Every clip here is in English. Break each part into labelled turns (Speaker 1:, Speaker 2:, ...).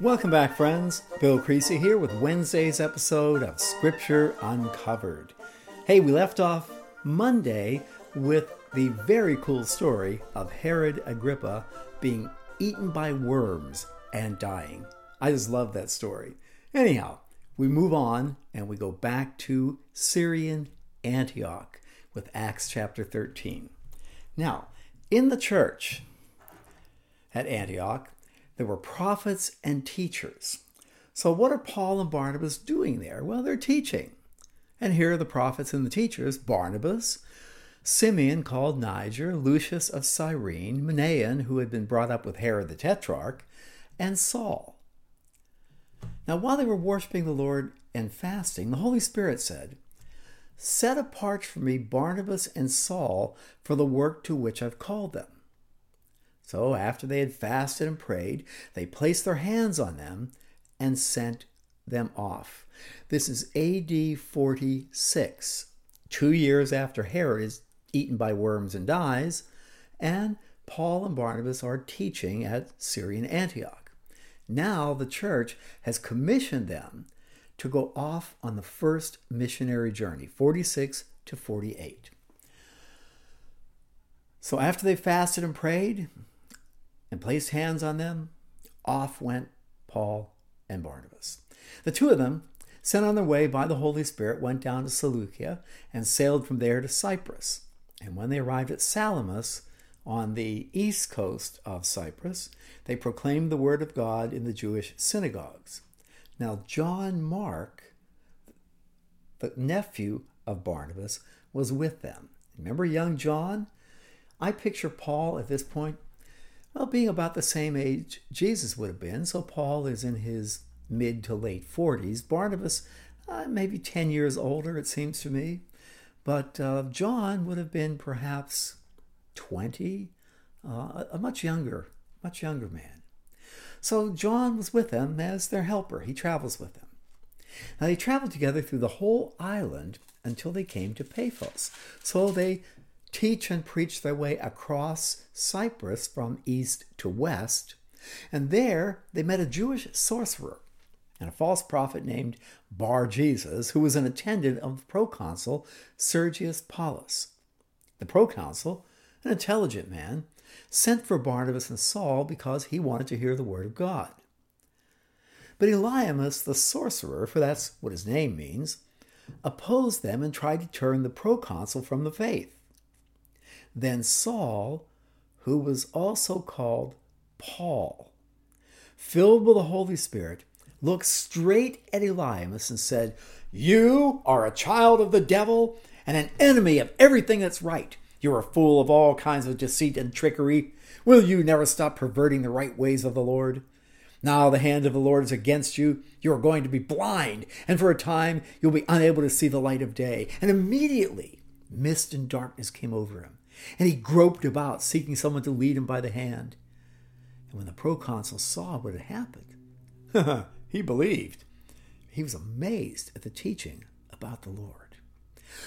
Speaker 1: Welcome back, friends. Bill Creasy here with Wednesday's episode of Scripture Uncovered. Hey, we left off Monday with the very cool story of Herod Agrippa being eaten by worms and dying. I just love that story. Anyhow, we move on and we go back to Syrian Antioch with Acts chapter 13. Now, in the church at Antioch, there were prophets and teachers. So, what are Paul and Barnabas doing there? Well, they're teaching. And here are the prophets and the teachers Barnabas, Simeon called Niger, Lucius of Cyrene, Manaen, who had been brought up with Herod the Tetrarch, and Saul. Now, while they were worshiping the Lord and fasting, the Holy Spirit said, Set apart for me Barnabas and Saul for the work to which I've called them. So after they had fasted and prayed, they placed their hands on them and sent them off. This is AD 46, two years after Herod is eaten by worms and dies, and Paul and Barnabas are teaching at Syrian Antioch. Now the church has commissioned them to go off on the first missionary journey, 46 to 48. So after they fasted and prayed, and placed hands on them, off went Paul and Barnabas. The two of them, sent on their way by the Holy Spirit, went down to Seleucia and sailed from there to Cyprus. And when they arrived at Salamis, on the east coast of Cyprus, they proclaimed the word of God in the Jewish synagogues. Now, John Mark, the nephew of Barnabas, was with them. Remember young John? I picture Paul at this point well, being about the same age Jesus would have been, so Paul is in his mid to late 40s. Barnabas, uh, maybe 10 years older, it seems to me. But uh, John would have been perhaps 20, uh, a much younger, much younger man. So John was with them as their helper. He travels with them. Now they traveled together through the whole island until they came to Paphos. So they teach and preach their way across Cyprus from east to west. And there they met a Jewish sorcerer and a false prophet named Bar Jesus, who was an attendant of the proconsul Sergius Paulus. The proconsul, an intelligent man, sent for Barnabas and Saul because he wanted to hear the word of God. But Elymas the sorcerer, for that's what his name means, opposed them and tried to turn the proconsul from the faith. Then Saul, who was also called Paul, filled with the Holy Spirit, looked straight at Elymas and said, You are a child of the devil and an enemy of everything that's right. You're a fool of all kinds of deceit and trickery. Will you never stop perverting the right ways of the Lord? Now the hand of the Lord is against you. You are going to be blind, and for a time you'll be unable to see the light of day. And immediately mist and darkness came over him and he groped about, seeking someone to lead him by the hand. And when the proconsul saw what had happened, he believed. He was amazed at the teaching about the Lord.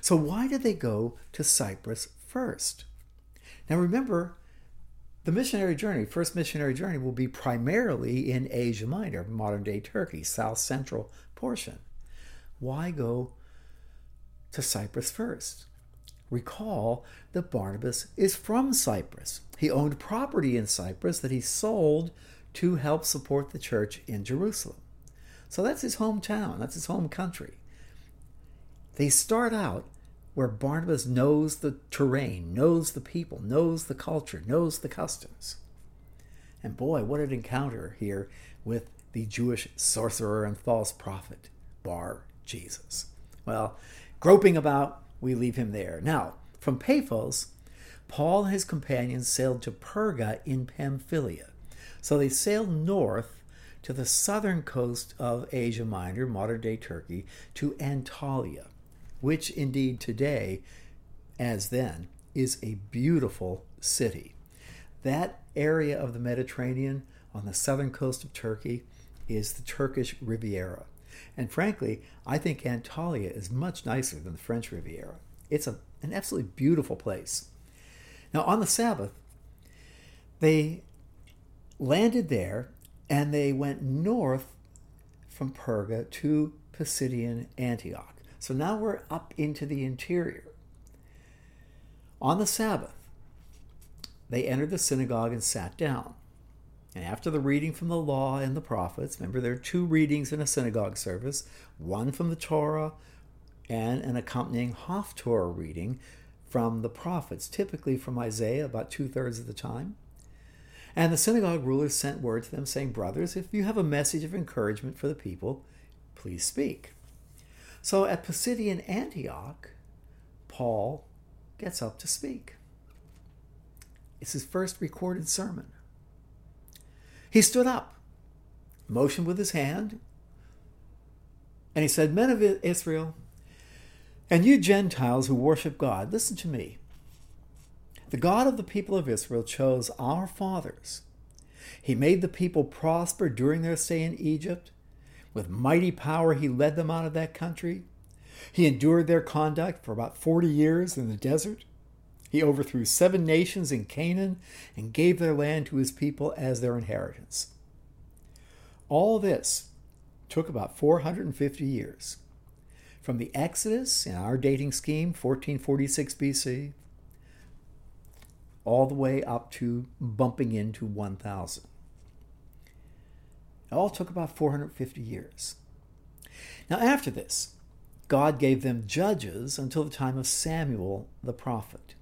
Speaker 1: So, why did they go to Cyprus first? Now, remember, the missionary journey, first missionary journey, will be primarily in Asia Minor, modern day Turkey, south central portion. Why go to Cyprus first? Recall that Barnabas is from Cyprus. He owned property in Cyprus that he sold to help support the church in Jerusalem. So that's his hometown, that's his home country. They start out where Barnabas knows the terrain, knows the people, knows the culture, knows the customs. And boy, what an encounter here with the Jewish sorcerer and false prophet, Bar Jesus. Well, groping about we leave him there. Now, from Paphos, Paul and his companions sailed to Perga in Pamphylia. So they sailed north to the southern coast of Asia Minor, modern day Turkey, to Antalya, which indeed today, as then, is a beautiful city. That area of the Mediterranean on the southern coast of Turkey is the Turkish Riviera. And frankly, I think Antalya is much nicer than the French Riviera. It's a, an absolutely beautiful place. Now, on the Sabbath, they landed there and they went north from Perga to Pisidian Antioch. So now we're up into the interior. On the Sabbath, they entered the synagogue and sat down. And after the reading from the law and the prophets, remember there are two readings in a synagogue service one from the Torah and an accompanying Haftorah reading from the prophets, typically from Isaiah about two thirds of the time. And the synagogue rulers sent word to them saying, Brothers, if you have a message of encouragement for the people, please speak. So at Pisidian Antioch, Paul gets up to speak. It's his first recorded sermon. He stood up, motioned with his hand, and he said, Men of Israel, and you Gentiles who worship God, listen to me. The God of the people of Israel chose our fathers. He made the people prosper during their stay in Egypt. With mighty power, he led them out of that country. He endured their conduct for about 40 years in the desert. He overthrew seven nations in Canaan and gave their land to his people as their inheritance. All this took about 450 years. From the Exodus, in our dating scheme, 1446 BC, all the way up to bumping into 1000. It all took about 450 years. Now, after this, God gave them judges until the time of Samuel the prophet.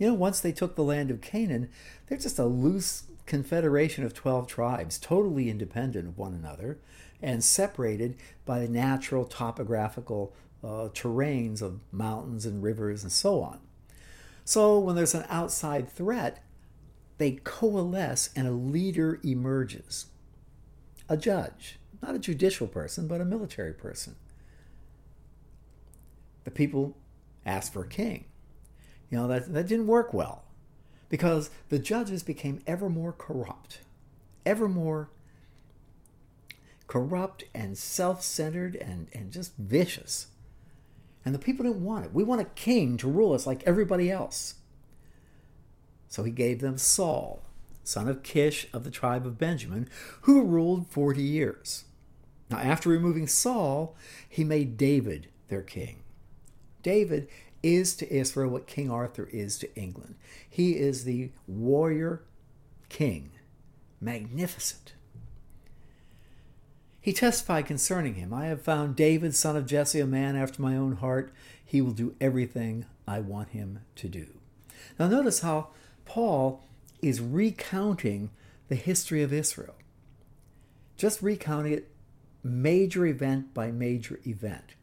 Speaker 1: You know, once they took the land of Canaan, they're just a loose confederation of 12 tribes, totally independent of one another and separated by the natural topographical uh, terrains of mountains and rivers and so on. So when there's an outside threat, they coalesce and a leader emerges. A judge, not a judicial person, but a military person. The people ask for a king. You know, that, that didn't work well because the judges became ever more corrupt, ever more corrupt and self centered and, and just vicious. And the people didn't want it. We want a king to rule us like everybody else. So he gave them Saul, son of Kish of the tribe of Benjamin, who ruled 40 years. Now, after removing Saul, he made David their king. David is to Israel what King Arthur is to England. He is the warrior king, magnificent. He testified concerning him I have found David, son of Jesse, a man after my own heart. He will do everything I want him to do. Now, notice how Paul is recounting the history of Israel, just recounting it major event by major event.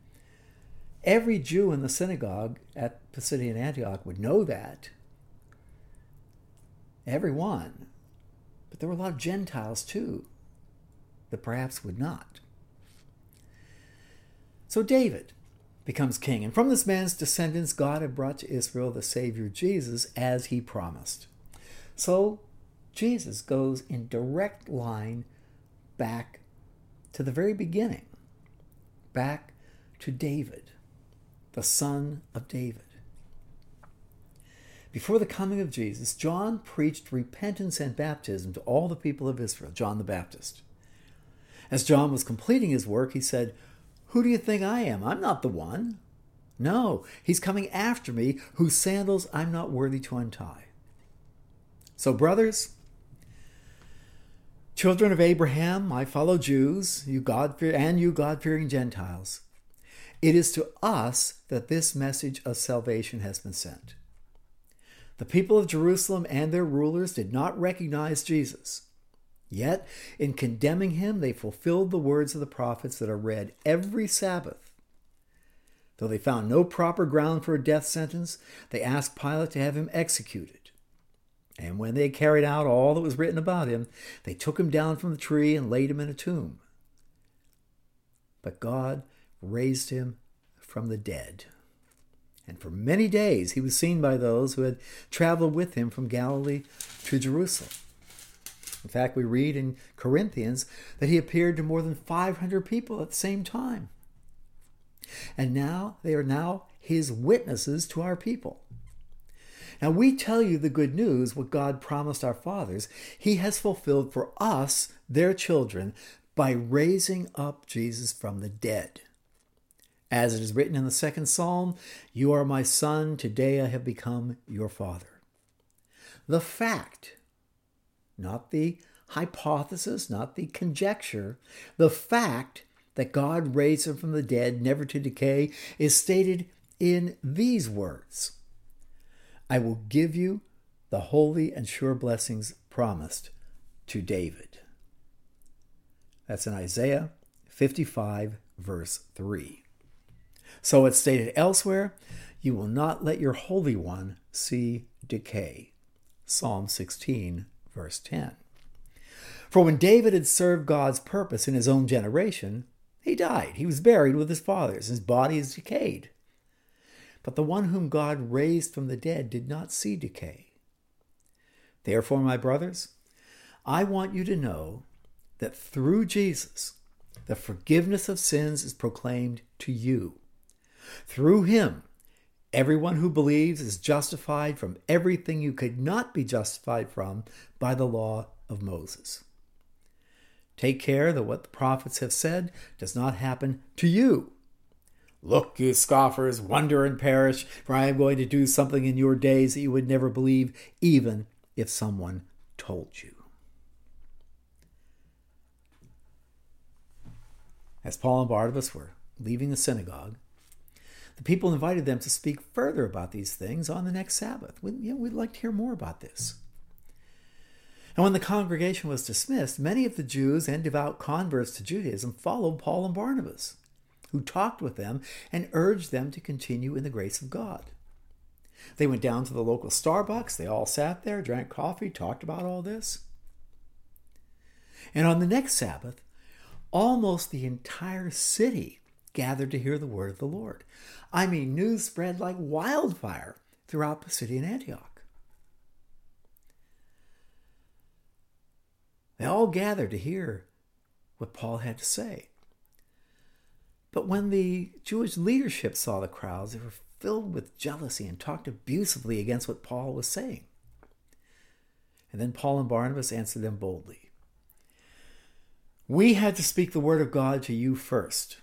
Speaker 1: Every Jew in the synagogue at Pisidian Antioch would know that. Everyone. But there were a lot of Gentiles too that perhaps would not. So David becomes king, and from this man's descendants, God had brought to Israel the Savior Jesus as he promised. So Jesus goes in direct line back to the very beginning, back to David, the son of David. Before the coming of Jesus, John preached repentance and baptism to all the people of Israel, John the Baptist. As John was completing his work, he said, Who do you think I am? I'm not the one. No, he's coming after me, whose sandals I'm not worthy to untie. So, brothers, children of Abraham, my fellow Jews, you God and you God-fearing Gentiles, it is to us that this message of salvation has been sent. The people of Jerusalem and their rulers did not recognize Jesus. Yet, in condemning him, they fulfilled the words of the prophets that are read every Sabbath. Though they found no proper ground for a death sentence, they asked Pilate to have him executed. And when they had carried out all that was written about him, they took him down from the tree and laid him in a tomb. But God raised him from the dead. And for many days he was seen by those who had traveled with him from Galilee to Jerusalem. In fact, we read in Corinthians that he appeared to more than 500 people at the same time. And now they are now his witnesses to our people. Now we tell you the good news, what God promised our fathers, he has fulfilled for us their children by raising up Jesus from the dead. As it is written in the second psalm, You are my son, today I have become your father. The fact, not the hypothesis, not the conjecture, the fact that God raised him from the dead, never to decay, is stated in these words I will give you the holy and sure blessings promised to David. That's in Isaiah 55, verse 3. So it's stated elsewhere, You will not let your Holy One see decay. Psalm 16, verse 10. For when David had served God's purpose in his own generation, he died. He was buried with his fathers. His body is decayed. But the one whom God raised from the dead did not see decay. Therefore, my brothers, I want you to know that through Jesus, the forgiveness of sins is proclaimed to you. Through him, everyone who believes is justified from everything you could not be justified from by the law of Moses. Take care that what the prophets have said does not happen to you. Look, you scoffers, wonder and perish, for I am going to do something in your days that you would never believe, even if someone told you. As Paul and Barnabas were leaving the synagogue, the people invited them to speak further about these things on the next Sabbath. We, you know, we'd like to hear more about this. And when the congregation was dismissed, many of the Jews and devout converts to Judaism followed Paul and Barnabas, who talked with them and urged them to continue in the grace of God. They went down to the local Starbucks. They all sat there, drank coffee, talked about all this. And on the next Sabbath, almost the entire city gathered to hear the word of the Lord. I mean, news spread like wildfire throughout the city Pisidian Antioch. They all gathered to hear what Paul had to say. But when the Jewish leadership saw the crowds, they were filled with jealousy and talked abusively against what Paul was saying. And then Paul and Barnabas answered them boldly We had to speak the word of God to you first.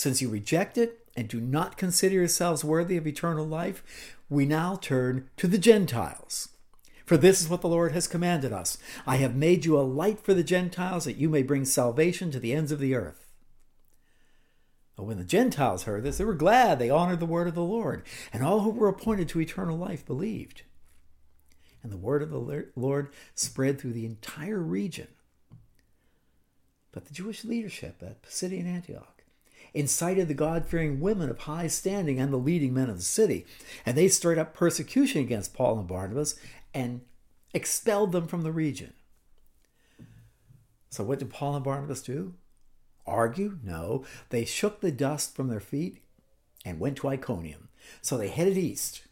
Speaker 1: Since you reject it and do not consider yourselves worthy of eternal life, we now turn to the Gentiles. For this is what the Lord has commanded us I have made you a light for the Gentiles, that you may bring salvation to the ends of the earth. But when the Gentiles heard this, they were glad. They honored the word of the Lord, and all who were appointed to eternal life believed. And the word of the Lord spread through the entire region. But the Jewish leadership at Pisidian Antioch incited the God fearing women of high standing and the leading men of the city, and they stirred up persecution against Paul and Barnabas and expelled them from the region. So, what did Paul and Barnabas do? Argue? No. They shook the dust from their feet and went to Iconium. So they headed east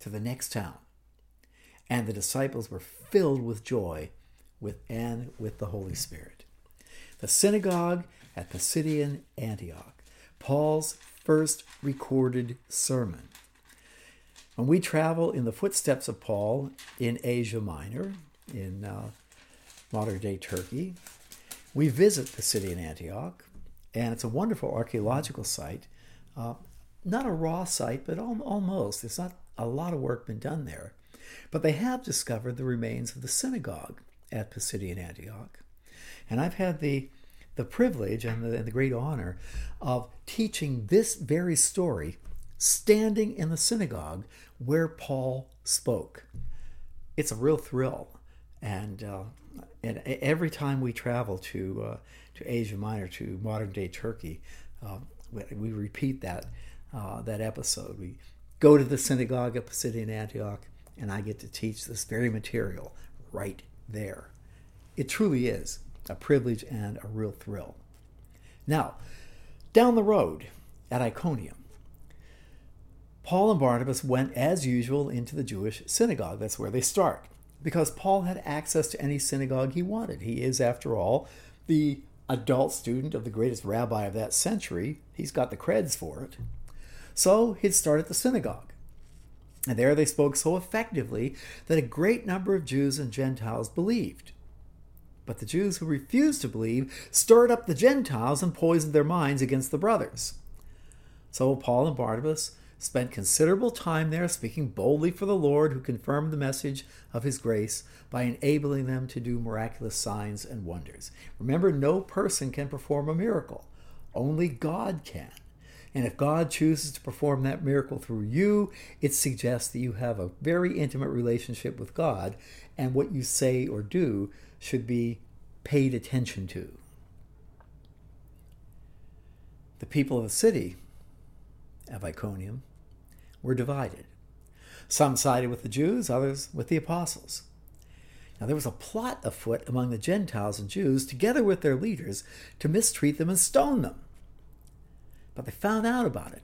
Speaker 1: to the next town. And the disciples were filled with joy with and with the Holy Spirit. The synagogue at Pisidian Antioch, Paul's first recorded sermon. When we travel in the footsteps of Paul in Asia Minor, in uh, modern day Turkey, we visit Pisidian Antioch, and it's a wonderful archaeological site. Uh, not a raw site, but al- almost. There's not a lot of work been done there. But they have discovered the remains of the synagogue at Pisidian Antioch. And I've had the, the privilege and the, and the great honor of teaching this very story standing in the synagogue where Paul spoke. It's a real thrill, and uh, and every time we travel to uh, to Asia Minor, to modern day Turkey, uh, we, we, repeat that uh, that episode. We go to the synagogue at Pisidian Antioch, and I get to teach this very material right there. It truly is a privilege and a real thrill. Now, down the road at Iconium, Paul and Barnabas went as usual into the Jewish synagogue. That's where they start. Because Paul had access to any synagogue he wanted. He is, after all, the adult student of the greatest rabbi of that century. He's got the creds for it. So he'd start at the synagogue. And there they spoke so effectively that a great number of Jews and Gentiles believed. But the Jews who refused to believe stirred up the Gentiles and poisoned their minds against the brothers. So Paul and Barnabas spent considerable time there speaking boldly for the Lord, who confirmed the message of his grace by enabling them to do miraculous signs and wonders. Remember, no person can perform a miracle, only God can. And if God chooses to perform that miracle through you, it suggests that you have a very intimate relationship with God, and what you say or do should be paid attention to. The people of the city of Iconium were divided. Some sided with the Jews, others with the apostles. Now there was a plot afoot among the Gentiles and Jews, together with their leaders, to mistreat them and stone them. But they found out about it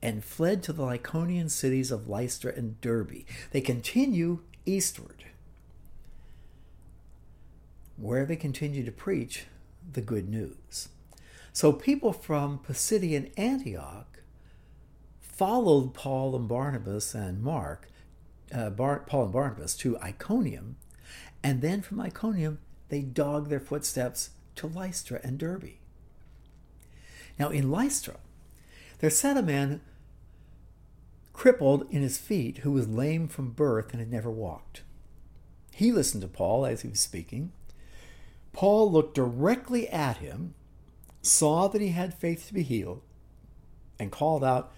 Speaker 1: and fled to the Lycaonian cities of Lystra and Derbe. They continue eastward, where they continued to preach the good news. So people from Pisidian Antioch followed Paul and Barnabas and Mark, uh, Bar- Paul and Barnabas to Iconium, and then from Iconium they dogged their footsteps to Lystra and Derbe. Now in Lystra, there sat a man crippled in his feet who was lame from birth and had never walked. He listened to Paul as he was speaking. Paul looked directly at him, saw that he had faith to be healed, and called out,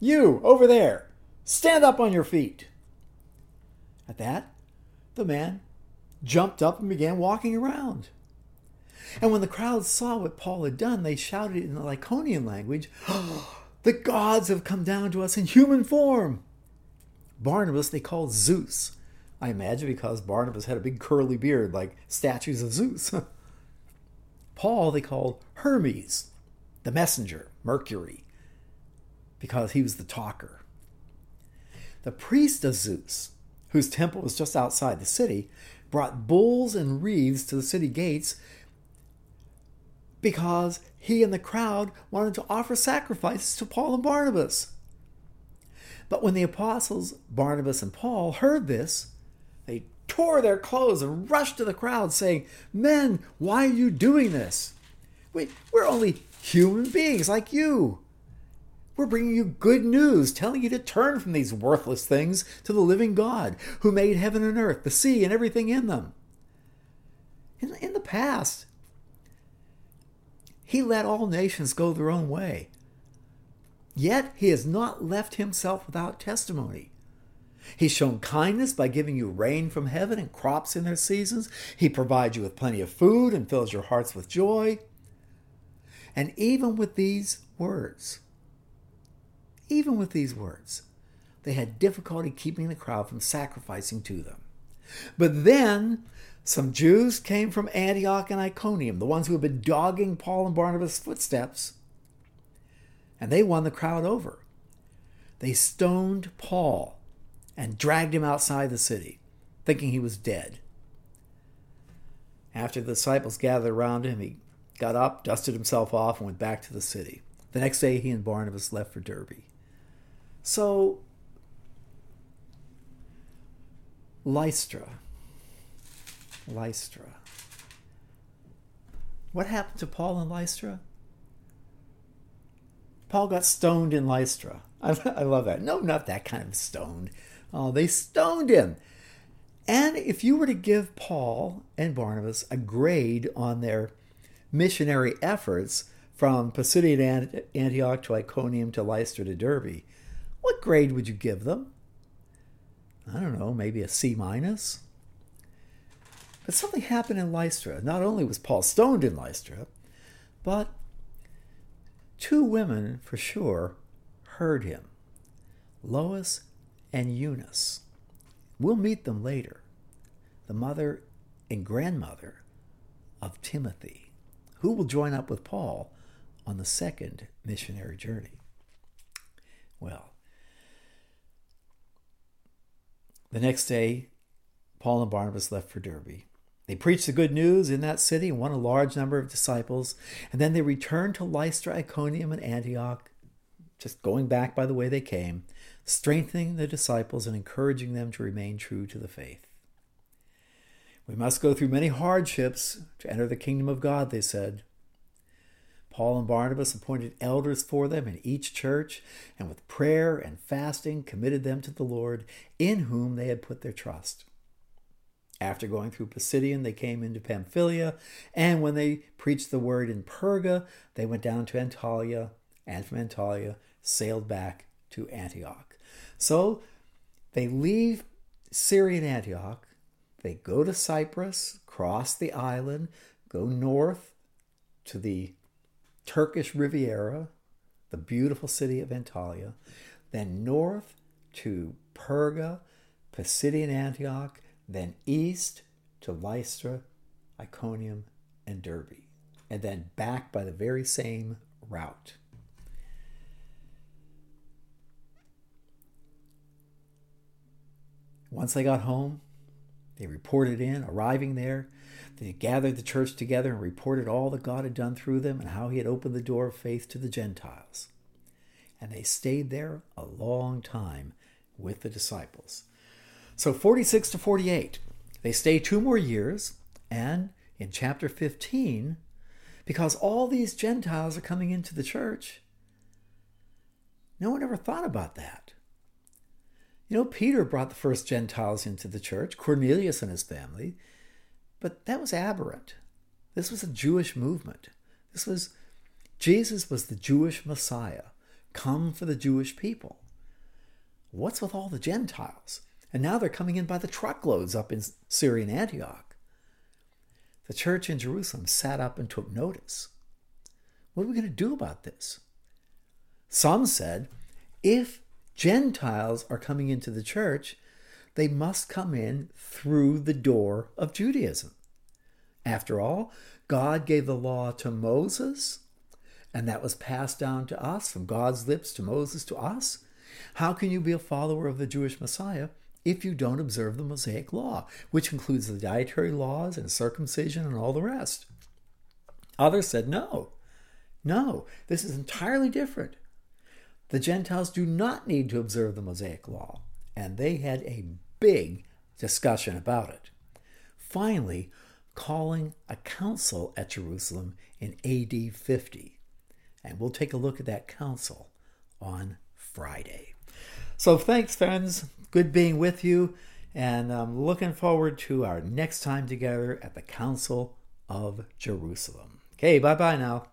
Speaker 1: you, over there, stand up on your feet. At that, the man jumped up and began walking around. And when the crowd saw what Paul had done, they shouted in the Lycaonian language, The gods have come down to us in human form. Barnabas they called Zeus. I imagine because Barnabas had a big curly beard like statues of Zeus. Paul they called Hermes, the messenger, Mercury because he was the talker. The priest of Zeus, whose temple was just outside the city, brought bulls and wreaths to the city gates because he and the crowd wanted to offer sacrifices to Paul and Barnabas. But when the apostles, Barnabas and Paul, heard this, tore their clothes and rushed to the crowd, saying, Men, why are you doing this? We, we're only human beings like you. We're bringing you good news, telling you to turn from these worthless things to the living God who made heaven and earth, the sea, and everything in them. In, in the past, he let all nations go their own way. Yet he has not left himself without testimony. He's shown kindness by giving you rain from heaven and crops in their seasons. He provides you with plenty of food and fills your hearts with joy. And even with these words, even with these words, they had difficulty keeping the crowd from sacrificing to them. But then some Jews came from Antioch and Iconium, the ones who had been dogging Paul and Barnabas' footsteps, and they won the crowd over. They stoned Paul and dragged him outside the city, thinking he was dead. After the disciples gathered around him, he got up, dusted himself off, and went back to the city. The next day, he and Barnabas left for Derbe. So, Lystra. Lystra. What happened to Paul in Lystra? Paul got stoned in Lystra. I, I love that. No, not that kind of stoned. Oh, they stoned him. And if you were to give Paul and Barnabas a grade on their missionary efforts from Pisidian Antioch to Iconium to Lystra to Derbe, what grade would you give them? I don't know, maybe a C minus. But something happened in Lystra. Not only was Paul stoned in Lystra, but two women for sure heard him Lois and Eunice. We'll meet them later. The mother and grandmother of Timothy, who will join up with Paul on the second missionary journey. Well, The next day, Paul and Barnabas left for Derbe. They preached the good news in that city and won a large number of disciples. And then they returned to Lystra, Iconium, and Antioch, just going back by the way they came, strengthening the disciples and encouraging them to remain true to the faith. We must go through many hardships to enter the kingdom of God, they said. Paul and Barnabas appointed elders for them in each church, and with prayer and fasting committed them to the Lord, in whom they had put their trust. After going through Pisidian, they came into Pamphylia, and when they preached the word in Perga, they went down to Antalya, and from Antalya sailed back to Antioch. So they leave Syrian Antioch, they go to Cyprus, cross the island, go north to the Turkish Riviera, the beautiful city of Antalya, then north to Perga, Pisidian Antioch, then east to Lystra, Iconium, and Derbe, and then back by the very same route. Once they got home, they reported in, arriving there. They gathered the church together and reported all that God had done through them and how he had opened the door of faith to the Gentiles. And they stayed there a long time with the disciples. So 46 to 48, they stay two more years. And in chapter 15, because all these Gentiles are coming into the church, no one ever thought about that. You know, Peter brought the first Gentiles into the church, Cornelius and his family, but that was aberrant. This was a Jewish movement. This was Jesus was the Jewish Messiah, come for the Jewish people. What's with all the Gentiles? And now they're coming in by the truckloads up in Syrian Antioch. The church in Jerusalem sat up and took notice. What are we going to do about this? Some said, if Gentiles are coming into the church, they must come in through the door of Judaism. After all, God gave the law to Moses, and that was passed down to us from God's lips to Moses to us. How can you be a follower of the Jewish Messiah if you don't observe the Mosaic law, which includes the dietary laws and circumcision and all the rest? Others said, no, no, this is entirely different. The Gentiles do not need to observe the Mosaic law, and they had a big discussion about it. Finally, calling a council at Jerusalem in AD 50. And we'll take a look at that council on Friday. So, thanks, friends. Good being with you. And I'm looking forward to our next time together at the Council of Jerusalem. Okay, bye bye now.